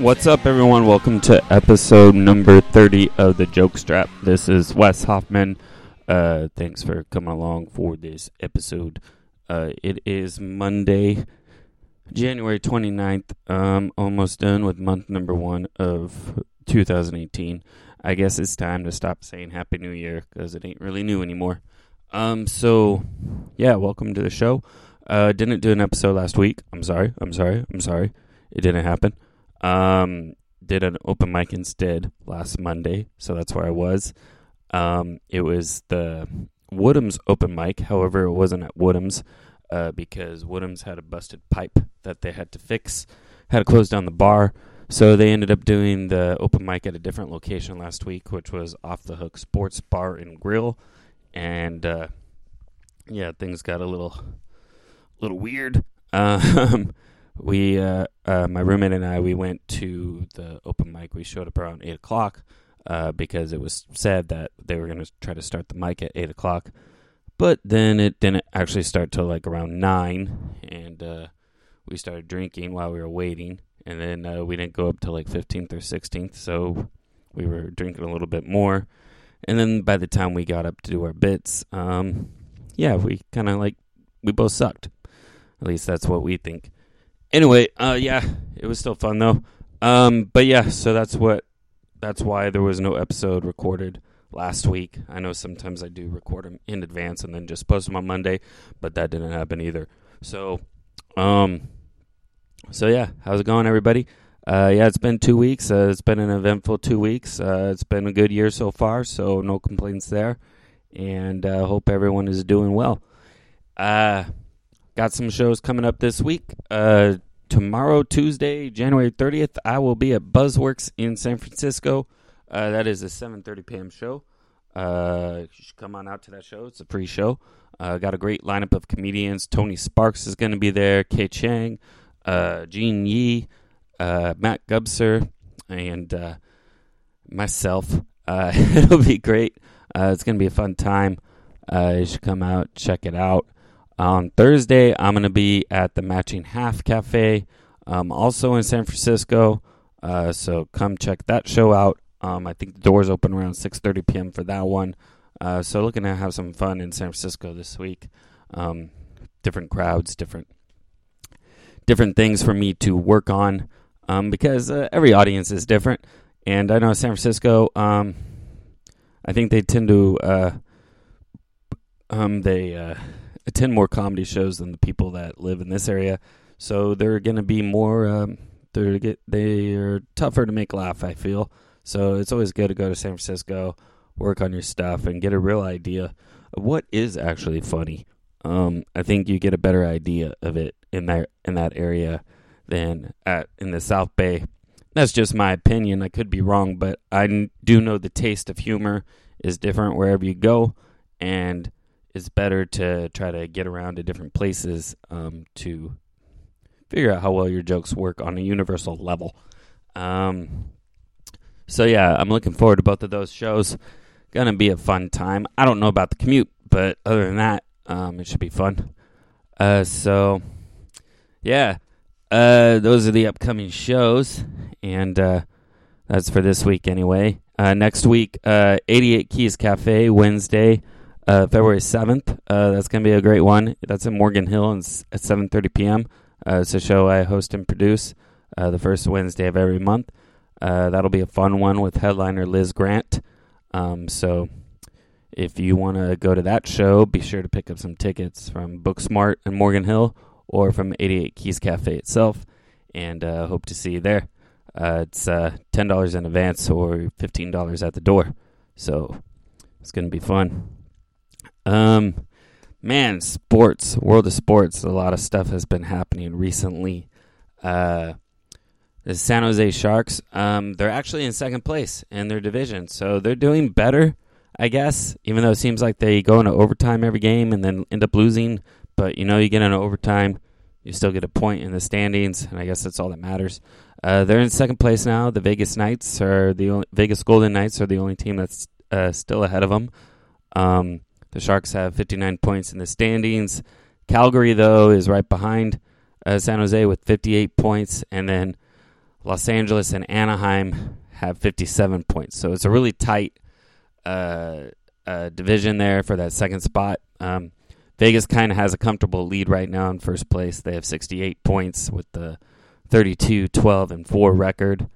What's up, everyone? Welcome to episode number 30 of the Joke Strap. This is Wes Hoffman. Uh, thanks for coming along for this episode. Uh, it is Monday, January 29th. Um, almost done with month number one of 2018. I guess it's time to stop saying Happy New Year because it ain't really new anymore. Um, so, yeah, welcome to the show. Uh, didn't do an episode last week. I'm sorry. I'm sorry. I'm sorry. It didn't happen. Um, did an open mic instead last Monday, so that's where I was. Um, it was the Woodham's open mic. However, it wasn't at Woodham's uh, because Woodham's had a busted pipe that they had to fix, had to close down the bar. So they ended up doing the open mic at a different location last week, which was Off the Hook Sports Bar and Grill. And uh, yeah, things got a little, little weird. Um, we uh, uh, my roommate and I we went to the open mic. We showed up around eight o'clock uh, because it was said that they were going to try to start the mic at eight o'clock, but then it didn't actually start till like around nine, and uh, we started drinking while we were waiting, and then uh, we didn't go up till like fifteenth or sixteenth, so we were drinking a little bit more, and then by the time we got up to do our bits, um, yeah, we kind of like we both sucked. At least that's what we think anyway, uh, yeah, it was still fun though. Um, but yeah, so that's what that's why there was no episode recorded last week. I know sometimes I do record them in advance and then just post them on Monday, but that didn't happen either. So, um, so yeah, how's it going, everybody? Uh, yeah, it's been two weeks. Uh, it's been an eventful two weeks. Uh, it's been a good year so far, so no complaints there. And uh, hope everyone is doing well. Got some shows coming up this week. Uh, tomorrow, Tuesday, January 30th, I will be at Buzzworks in San Francisco. Uh, that is a 7:30 p.m. show. Uh, you should come on out to that show. It's a free show. Uh, got a great lineup of comedians. Tony Sparks is going to be there. Kay Chang, uh, Gene Yee, uh, Matt Gubser, and uh, myself. Uh, it'll be great. It's going to be a fun time. You should come out, check it out. On Thursday, I'm going to be at the Matching Half Cafe, um, also in San Francisco. Uh, so come check that show out. Um, I think the doors open around 6:30 p.m. for that one. Uh, so looking to have some fun in San Francisco this week. Um, different crowds, different different things for me to work on um, because uh, every audience is different. And I know San Francisco. Um, I think they tend to uh, um, they uh, attend more comedy shows than the people that live in this area. So they're going to be more. Um, they're get they are tougher to make laugh. I feel so. It's always good to go to San Francisco, work on your stuff, and get a real idea of what is actually funny. Um, I think you get a better idea of it in that in that area than at in the South Bay. That's just my opinion. I could be wrong, but I do know the taste of humor is different wherever you go, and it's better to try to get around to different places um, to figure out how well your jokes work on a universal level. Um, so yeah, I'm looking forward to both of those shows. Gonna be a fun time. I don't know about the commute, but other than that, um, it should be fun. Uh, so yeah, uh, those are the upcoming shows, and uh, that's for this week anyway. Uh, next week, uh, 88 Keys Cafe Wednesday uh, February 7th. Uh, that's going to be a great one. That's in Morgan Hill and at 7.30 p.m. Uh, it's a show I host and produce uh, the first Wednesday of every month. Uh, that'll be a fun one with headliner Liz Grant. Um, so if you want to go to that show, be sure to pick up some tickets from Booksmart and Morgan Hill or from 88 Keys Cafe itself. And uh, hope to see you there. it's $10 in advance or $15 at the door. So it's going to be fun. Um, man, sports, world of sports, a lot of stuff has been happening recently. Uh, the San Jose Sharks, um, they're actually in second place in their division, so they're doing better, I guess. Even though it seems like they go into overtime every game and then end up losing, but you know, you get into overtime, you still get a point in the standings, and I guess that's all that matters. Uh, they're in second place now. The Vegas Knights are the only, Vegas Golden Knights are the only team that's uh, still ahead of them. Um, the Sharks have 59 points in the standings. Calgary, though, is right behind uh, San Jose with 58 points. And then Los Angeles and Anaheim have 57 points. So it's a really tight uh, uh, division there for that second spot. Um, Vegas kind of has a comfortable lead right now in first place. They have 68 points with the 32, 12, and 4 record.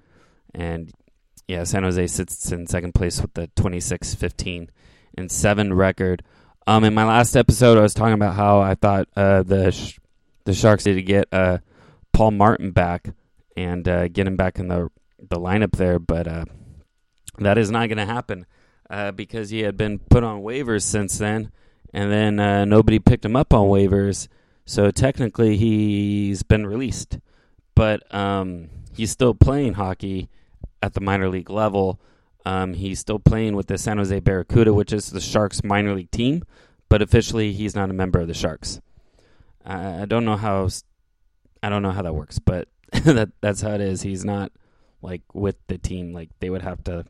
And yeah, San Jose sits in second place with the 26, 15, and 7 record. Um, in my last episode, I was talking about how I thought uh, the sh- the Sharks need to get uh, Paul Martin back and uh, get him back in the the lineup there, but uh, that is not going to happen uh, because he had been put on waivers since then, and then uh, nobody picked him up on waivers. So technically, he's been released, but um, he's still playing hockey at the minor league level. Um, he's still playing with the San Jose Barracuda, which is the Sharks' minor league team, but officially he's not a member of the Sharks. I don't know how I don't know how that works, but that that's how it is. He's not like with the team. Like they would have to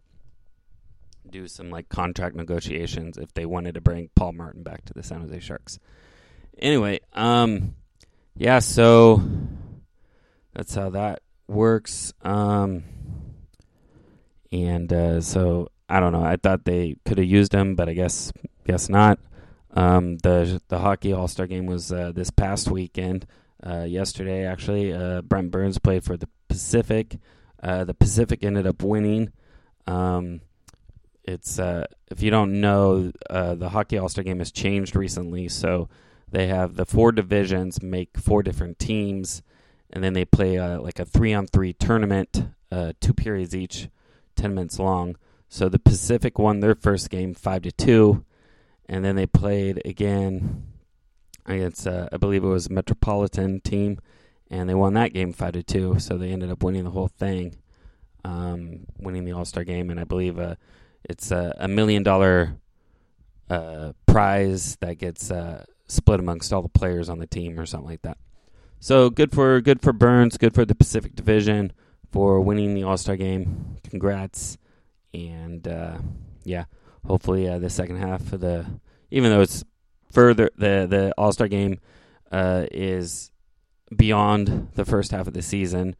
do some like contract negotiations if they wanted to bring Paul Martin back to the San Jose Sharks. Anyway, um, yeah, so that's how that works. Um, and uh, so I don't know. I thought they could have used him, but I guess guess not. Um, the the hockey All Star game was uh, this past weekend. Uh, yesterday, actually, uh, Brent Burns played for the Pacific. Uh, the Pacific ended up winning. Um, it's uh, if you don't know, the hockey All Star game has changed recently, so they have the four divisions make four different teams, and then they play like a three on three tournament, two periods each, ten minutes long. So the Pacific won their first game five to two, and then they played again against uh, I believe it was Metropolitan team, and they won that game five to two. So they ended up winning the whole thing, um, winning the All Star game, and I believe uh, it's a, a million dollar uh, prize that gets uh, split amongst all the players on the team or something like that. So good for good for Burns, good for the Pacific Division for winning the All Star game. Congrats, and uh, yeah, hopefully uh, the second half of the even though it's further the the All Star game uh, is beyond the first half of the season.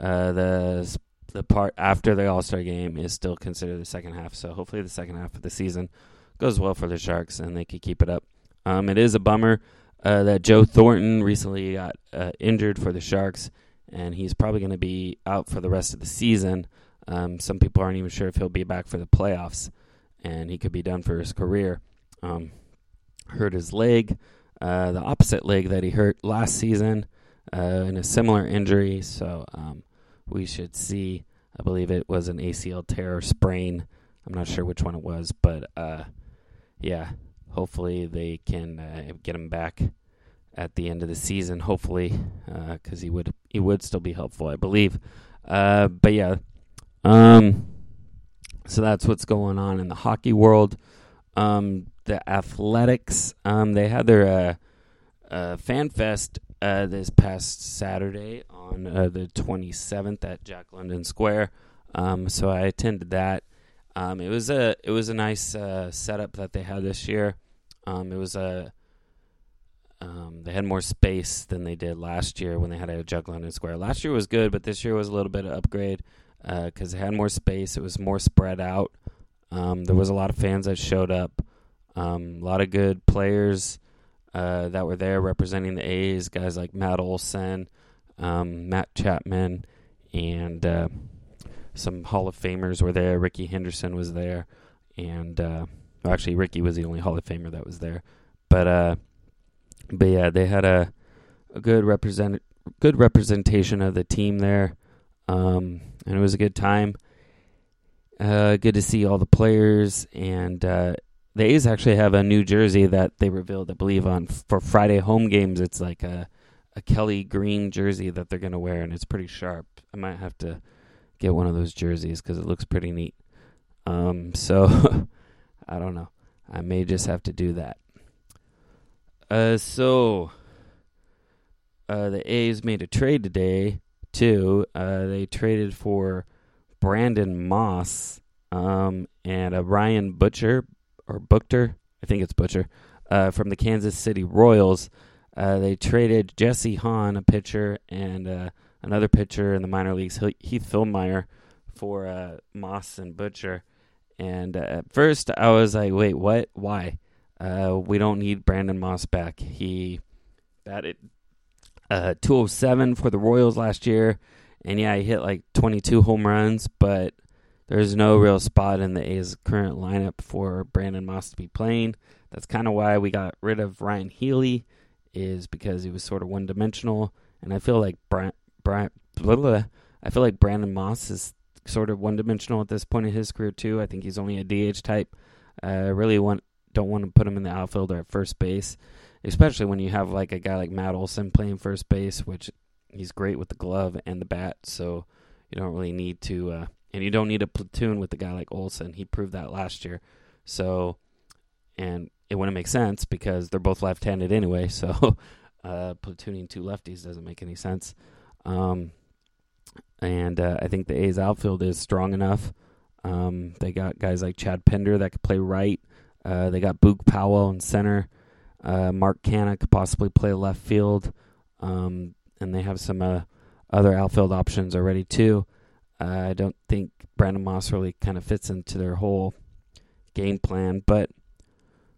Uh, the the part after the All Star game is still considered the second half. So hopefully the second half of the season goes well for the Sharks and they can keep it up. Um, it is a bummer uh, that Joe Thornton recently got uh, injured for the Sharks, and he's probably going to be out for the rest of the season. Um, some people aren't even sure if he'll be back for the playoffs, and he could be done for his career. Um, hurt his leg, uh, the opposite leg that he hurt last season uh, in a similar injury. So um, we should see. I believe it was an ACL tear or sprain. I'm not sure which one it was, but uh, yeah, hopefully they can uh, get him back at the end of the season. Hopefully, because uh, he would he would still be helpful, I believe. Uh, but yeah, um, so that's what's going on in the hockey world. Um, the Athletics. Um, they had their uh, uh, fan fest uh, this past Saturday on uh, the 27th at Jack London Square. Um, so I attended that. Um, it was a it was a nice uh, setup that they had this year. Um, it was a um, they had more space than they did last year when they had a Jack London Square. Last year was good, but this year was a little bit of upgrade because uh, they had more space. It was more spread out. Um, there was a lot of fans that showed up. Um, a lot of good players uh, that were there representing the A's, guys like Matt Olson, um, Matt Chapman, and uh, some Hall of Famers were there. Rickey Henderson was there, and uh, actually Ricky was the only Hall of Famer that was there. But uh, but yeah, they had a, a good represent good representation of the team there, um, and it was a good time. Uh, good to see all the players, and uh, the A's actually have a new jersey that they revealed, I believe, on for Friday home games. It's like a a Kelly green jersey that they're gonna wear, and it's pretty sharp. I might have to get one of those jerseys because it looks pretty neat. Um, so I don't know. I may just have to do that. Uh, so uh, the A's made a trade today too. Uh, they traded for Brandon Moss um, and a Ryan Butcher or Buchter, I think it's Butcher, uh, from the Kansas City Royals. Uh, they traded Jesse Hahn, a pitcher, and uh, another pitcher in the minor leagues, Heath Fillmyer, for uh, Moss and Butcher. And uh, at first, I was like, "Wait, what? Why? Uh, we don't need Brandon Moss back. He batted uh, 207 for the Royals last year, and yeah, he hit like 22 home runs, but." There's no real spot in the A's current lineup for Brandon Moss to be playing. That's kind of why we got rid of Ryon Healy, is because he was sort of one dimensional, and I feel like Brian, Brian, blah, blah, I feel like Brandon Moss is sort of one dimensional at this point in his career too. I think he's only a DH type. Uh, really want don't want to put him in the outfield or at first base, especially when you have like a guy like Matt Olson playing first base, which he's great with the glove and the bat. So you don't really need to, uh, and you don't need a platoon with a guy like Olson. He proved that last year. So, and it wouldn't make sense because they're both left-handed anyway. So, uh, platooning two lefties doesn't make any sense. Um, and uh, I think the A's outfield is strong enough. Um, they got guys like Chad Pinder that could play right. Uh, they got Boog Powell in center. Uh, Mark Canha could possibly play left field. Um, and they have some uh, other outfield options already, too. I don't think Brandon Moss really kind of fits into their whole game plan, but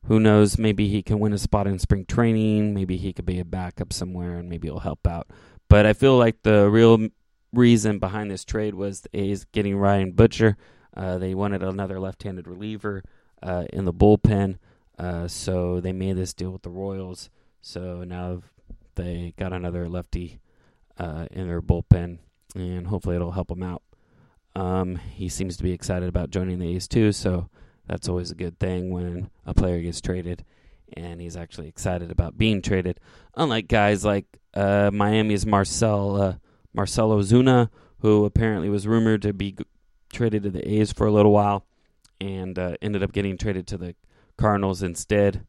who knows? Maybe he can win a spot in spring training. Maybe he could be a backup somewhere, and maybe he'll help out. But I feel like the real reason behind this trade was the A's getting Ryan Butcher. Uh, they wanted another left-handed reliever uh, in the bullpen, uh, so they made this deal with the Royals. So now they got another lefty uh, in their bullpen, and hopefully it'll help them out. Um, he seems to be excited about joining the A's too, so that's always a good thing when a player gets traded and he's actually excited about being traded. Unlike guys like uh, Miami's Marcell uh, Marcell Ozuna, who apparently was rumored to be g- traded to the A's for a little while, and uh, ended up getting traded to the Cardinals instead,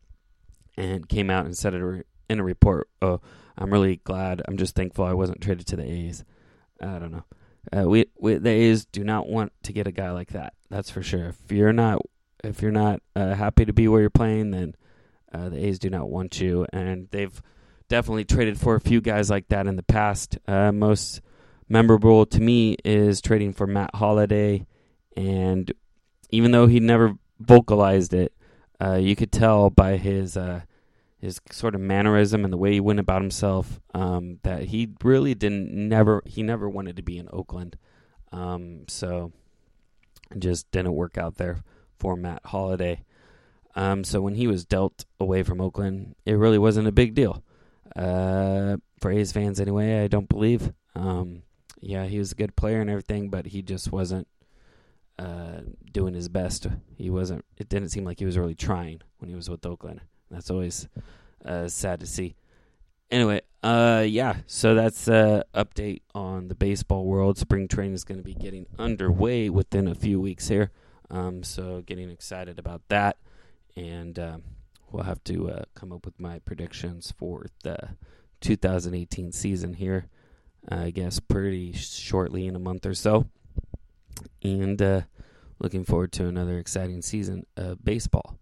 and came out and said it in a report. Oh, I'm really glad. I'm just thankful I wasn't traded to the A's. I don't know. Uh, we, we the A's do not want to get a guy like that. That's for sure. If you're not if you're not uh, happy to be where you're playing, then uh, the A's do not want you. And they've definitely traded for a few guys like that in the past. Uh, most memorable to me is trading for Matt Holliday, and even though he never vocalized it, uh, you could tell by his uh, his sort of mannerism and the way he went about himself um, that he really didn't never he never wanted to be in Oakland. Um, so it just didn't work out there for Matt Holliday. Um, so when he was dealt away from Oakland, it really wasn't a big deal. Uh, for A's fans, anyway, I don't believe. Um, yeah, he was a good player and everything, but he just wasn't uh, doing his best. He wasn't. It didn't seem like he was really trying when he was with Oakland. That's always uh, sad to see. Anyway, uh, yeah. So that's uh, update on the baseball world. Spring training is going to be getting underway within a few weeks here. Um, so getting excited about that, and uh, we'll have to uh, come up with my predictions for the 2018 season here. I guess pretty shortly in a month or so, and uh, looking forward to another exciting season of baseball.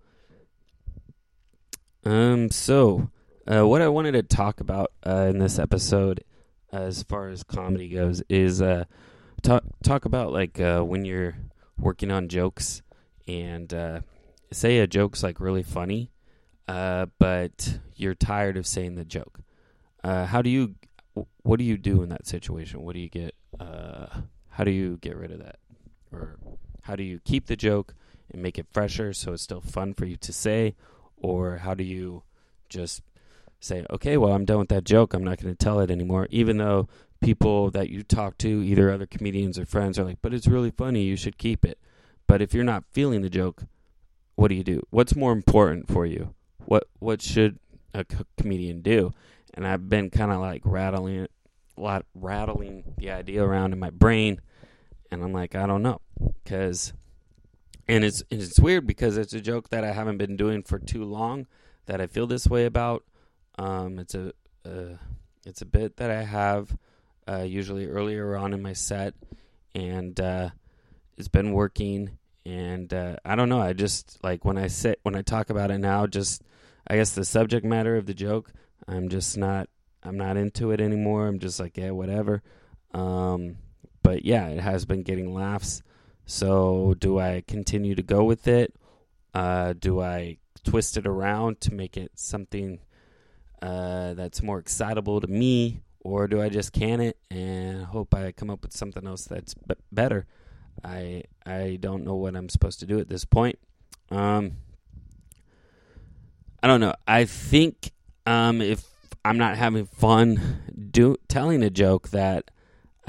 Um, so uh, what I wanted to talk about uh, in this episode, as far as comedy goes, is uh, talk talk about like uh, when you're working on jokes and uh, say a joke's like really funny, uh, but you're tired of saying the joke. Uh, how do you? What do you do in that situation? What do you get? Uh, how do you get rid of that, or how do you keep the joke and make it fresher so it's still fun for you to say, or how do you just say, okay, well, I'm done with that joke. I'm not going to tell it anymore, even though people that you talk to, either other comedians or friends, are like, but it's really funny. You should keep it. But if you're not feeling the joke, what do you do? What's more important for you? What what should a co- comedian do? And I've been kind of like rattling lot rattling the idea around in my brain, and I'm like, I don't know, because and it's it's weird because it's a joke that I haven't been doing for too long that I feel this way about. Um, it's a uh, it's a bit that I have uh, usually earlier on in my set, and uh, it's been working. And uh, I don't know. I just like when I sit when I talk about it now. Just I guess the subject matter of the joke. I'm just not. I'm not into it anymore. I'm just like yeah, whatever. Um, but yeah, it has been getting laughs. So do I continue to go with it? Uh, do I twist it around to make it something uh, that's more excitable to me, or do I just can it and hope I come up with something else that's b- better? I I don't know what I'm supposed to do at this point. Um, I don't know. I think um, if I'm not having fun do telling a joke, that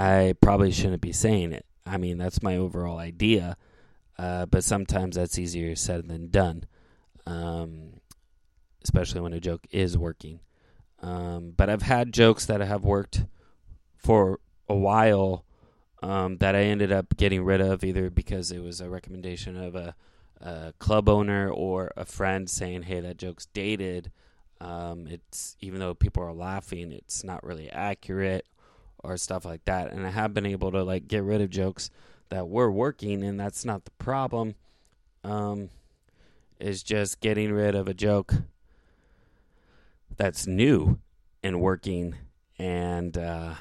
I probably shouldn't be saying it. I mean, that's my overall idea. Uh, but sometimes that's easier said than done, um, especially when a joke is working. Um, but I've had jokes that have worked for a while um, that I ended up getting rid of either because it was a recommendation of a, a club owner or a friend saying, "Hey, that joke's dated." Um, it's even though people are laughing, it's not really accurate or stuff like that. And I have been able to like get rid of jokes that were working, and that's not the problem. Um, is just getting rid of a joke that's new and working, and uh,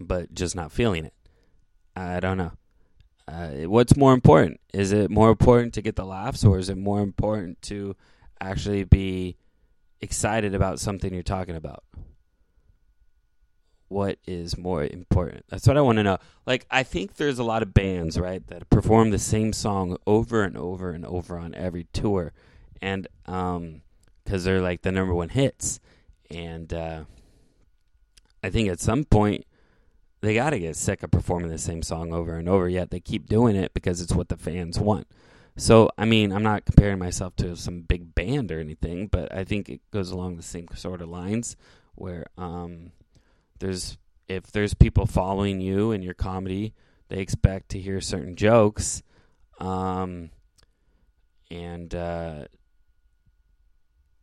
but just not feeling it. I don't know. Uh, what's more important? Is it more important to get the laughs, or is it more important to actually be excited about something you're talking about? What is more important? That's what I want to know. Like, I think there's a lot of bands, right, that perform the same song over and over and over on every tour, and um, because they're like the number one hits, and uh, I think at some point they got to get sick of performing the same song over and over. Yet they keep doing it because it's what the fans want. So, I mean, I'm not comparing myself to some big band or anything, but I think it goes along the same sort of lines where um, there's if there's people following you and your comedy, they expect to hear certain jokes, um, and uh,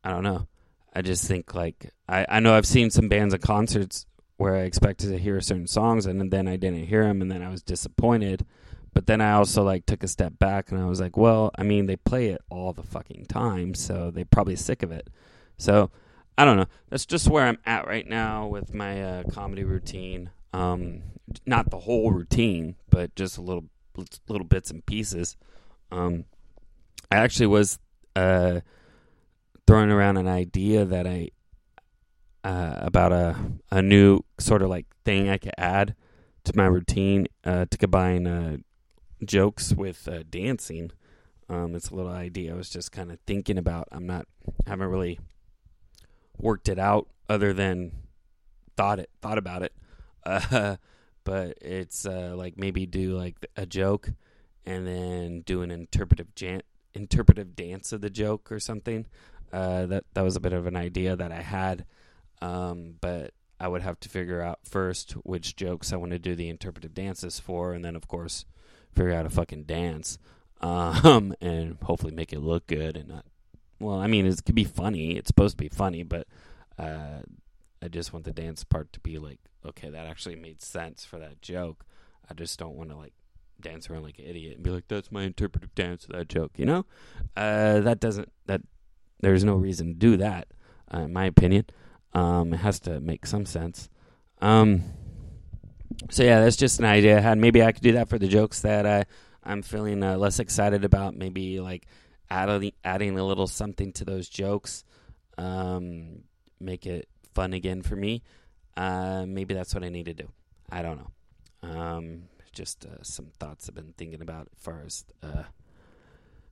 I don't know. I just think like I, I know I've seen some bands at concerts where I expected to hear certain songs and then I didn't hear them and then I was disappointed. But then I also like took a step back and I was like, well, I mean, they play it all the fucking time, so they're probably sick of it. So I don't know. That's just where I'm at right now with my uh, comedy routine. Um, not the whole routine, but just a little little bits and pieces. Um, I actually was uh, throwing around an idea that I uh, about a a new sort of like thing I could add to my routine uh, to combine uh, jokes with uh, dancing. Um, it's a little idea I was just kind of thinking about. I'm not I haven't really worked it out other than thought it thought about it. Uh, but it's uh, like maybe do like a joke and then do an interpretive jan- interpretive dance of the joke or something. Uh, that that was a bit of an idea that I had, um, but I would have to figure out first which jokes I want to do the interpretive dances for, and then of course figure out a fucking dance, um, and hopefully make it look good and not well, I mean, it could be funny. It's supposed to be funny, but uh, I just want the dance part to be like, okay, that actually made sense for that joke. I just don't want to like dance around like an idiot and be like, that's my interpretive dance of that joke. You know, uh, that doesn't that. There's no reason to do that, uh, in my opinion. Um, it has to make some sense. Um, so yeah, that's just an idea I had. Maybe I could do that for the jokes that I I'm feeling uh, less excited about. Maybe like adding adding a little something to those jokes, um, make it fun again for me. Uh, maybe that's what I need to do. I don't know. Um, just uh, some thoughts I've been thinking about as far as uh,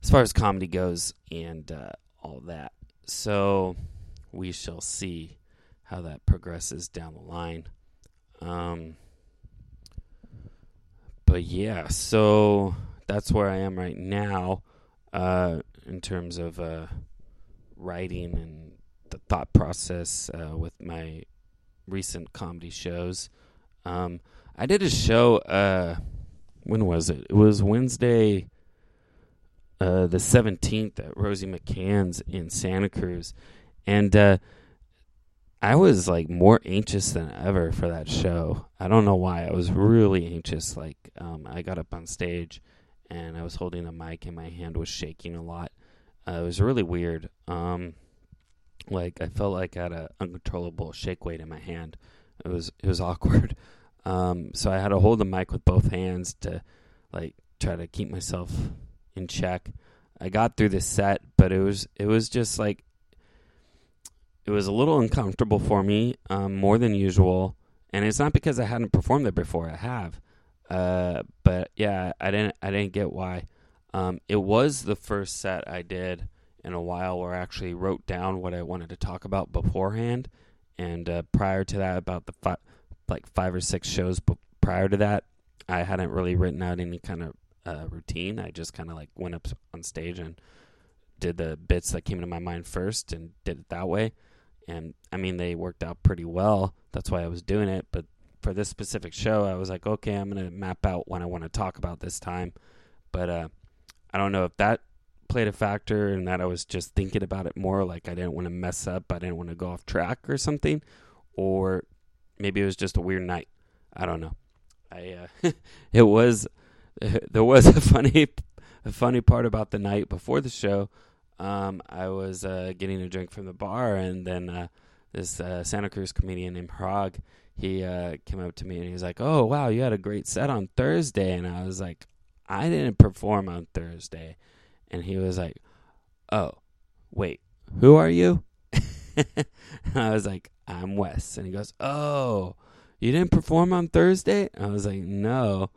as far as comedy goes and uh, all that. So we shall see how that progresses down the line. Um, but yeah, so that's where I am right now uh, in terms of uh, writing and the thought process uh, with my recent comedy shows. Um, I did a show. Uh, when was it? It was Wednesday, uh, the seventeenth, at Rosie McCann's in Santa Cruz, and uh, I was like more anxious than ever for that show. I don't know why. I was really anxious. Like um, I got up on stage and I was holding the mic and my hand was shaking a lot. Uh, it was really weird. Um, like I felt like I had an uncontrollable shake weight in my hand. It was it was awkward. Um, so I had to hold the mic with both hands to like try to keep myself in check. I got through the set, but it was it was just like it was a little uncomfortable for me, um, more than usual. And it's not because I hadn't performed there before. I have, uh, but yeah, I didn't I didn't get why. Um, it was the first set I did in a while where I actually wrote down what I wanted to talk about beforehand. And uh, prior to that, about the fi- like five or six shows b- prior to that, I hadn't really written out any kind of uh, routine. I just kind of like went up on stage and did the bits that came to my mind first and did it that way. And I mean, they worked out pretty well. That's why I was doing it. But for this specific show, I was like, okay, I'm going to map out what I want to talk about this time. But uh, I don't know if that played a factor in that I was just thinking about it more. Like I didn't want to mess up. I didn't want to go off track or something. Or maybe it was just a weird night. I don't know. I uh, it was there was a funny a funny part about the night before the show. Um, I was uh, getting a drink from the bar, and then uh, this uh, Santa Cruz comedian named Hrog, he uh, came up to me and he was like, "Oh wow, you had a great set on Thursday," and I was like, "I didn't perform on Thursday," and he was like, "Oh, wait, who are you?" I was like, "I'm Wes," and he goes, "Oh." You didn't perform on Thursday? I was like, no.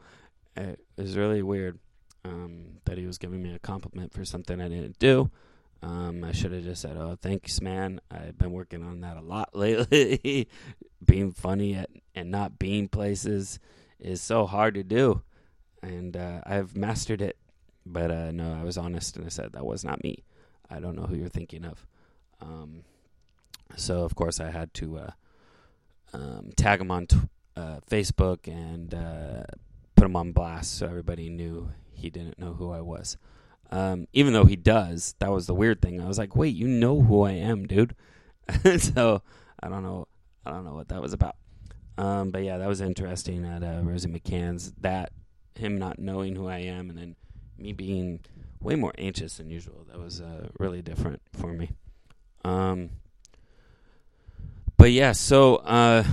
It was really weird um, that he was giving me a compliment for something I didn't do. Um, I should have just said, "Oh, thanks, man. I've been working on that a lot lately. being funny at, and not being places is so hard to do, and uh, I've mastered it." But uh, no, I was honest and I said that was not me. I don't know who you're thinking of. Um, so of course I had to uh, um, tag him on t- uh, Facebook and uh, put him on blast so everybody knew he didn't know who I was. Um, even though he does, that was the weird thing. I was like, "Wait, you know who I am, dude." so I don't know. I don't know what that was about. Um, but yeah, that was interesting at uh, Rosie McCann's. That him not knowing who I am, and then me being way more anxious than usual. That was uh, really different for me. Um, but yeah, so uh,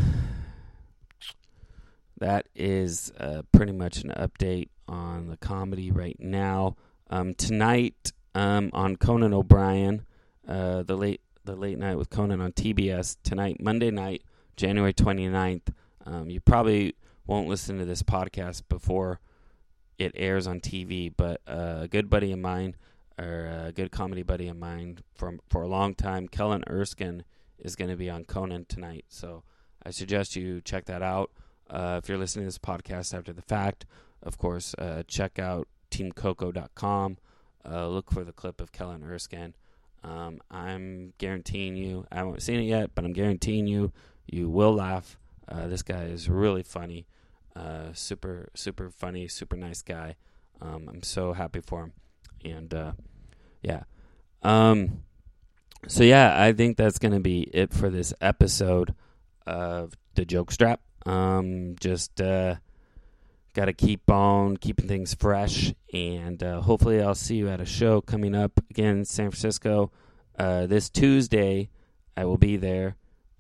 that is uh, pretty much an update on the comedy right now. Um, tonight um, on Conan O'Brien, uh, the late the late night with Conan on TBS tonight, Monday night, January 29th. Um, you probably won't listen to this podcast before it airs on TV, but uh, a good buddy of mine, or a good comedy buddy of mine from for a long time, Kellen Erskine is going to be on Conan tonight. So I suggest you check that out. Uh, if you're listening to this podcast after the fact, of course, uh, check out teamcoco.com. Uh, look for the clip of Kellen Erskine. Um, I'm guaranteeing you, I haven't seen it yet, but I'm guaranteeing you, you will laugh. Uh, this guy is really funny. Uh, super, super funny, super nice guy. Um, I'm so happy for him. And uh, yeah. Um, so yeah, I think that's gonna be it for this episode of the Joke Strap. Um, just uh, got to keep on keeping things fresh, and uh, hopefully, I'll see you at a show coming up again in San Francisco uh, this Tuesday. I will be there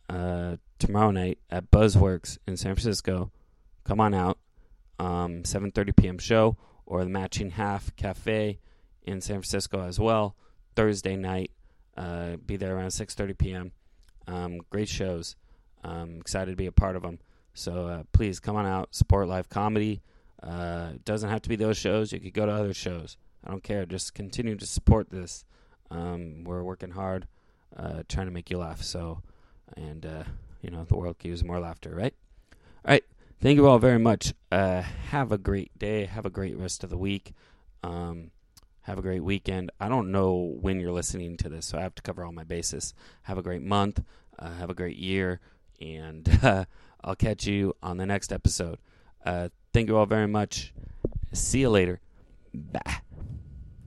uh, tomorrow night at Buzzworks in San Francisco. Come on out, um, 7:30 p.m. show or the Matching Half Cafe in San Francisco as well. Thursday night. Uh, be there around 6:30 p.m. Um, great shows. Um, excited to be a part of them. So uh, please come on out, support live comedy. Uh, it doesn't have to be those shows. You could go to other shows. I don't care. Just continue to support this. Um, we're working hard, uh, trying to make you laugh. So, and uh, you know the world use more laughter, right? All right. Thank you all very much. Uh, have a great day. Have a great rest of the week. Um, have a great weekend. I don't know when you're listening to this, so I have to cover all my bases. Have a great month. Uh, have a great year. And I'll catch you on the next episode. Uh, thank you all very much. See you later. Bye.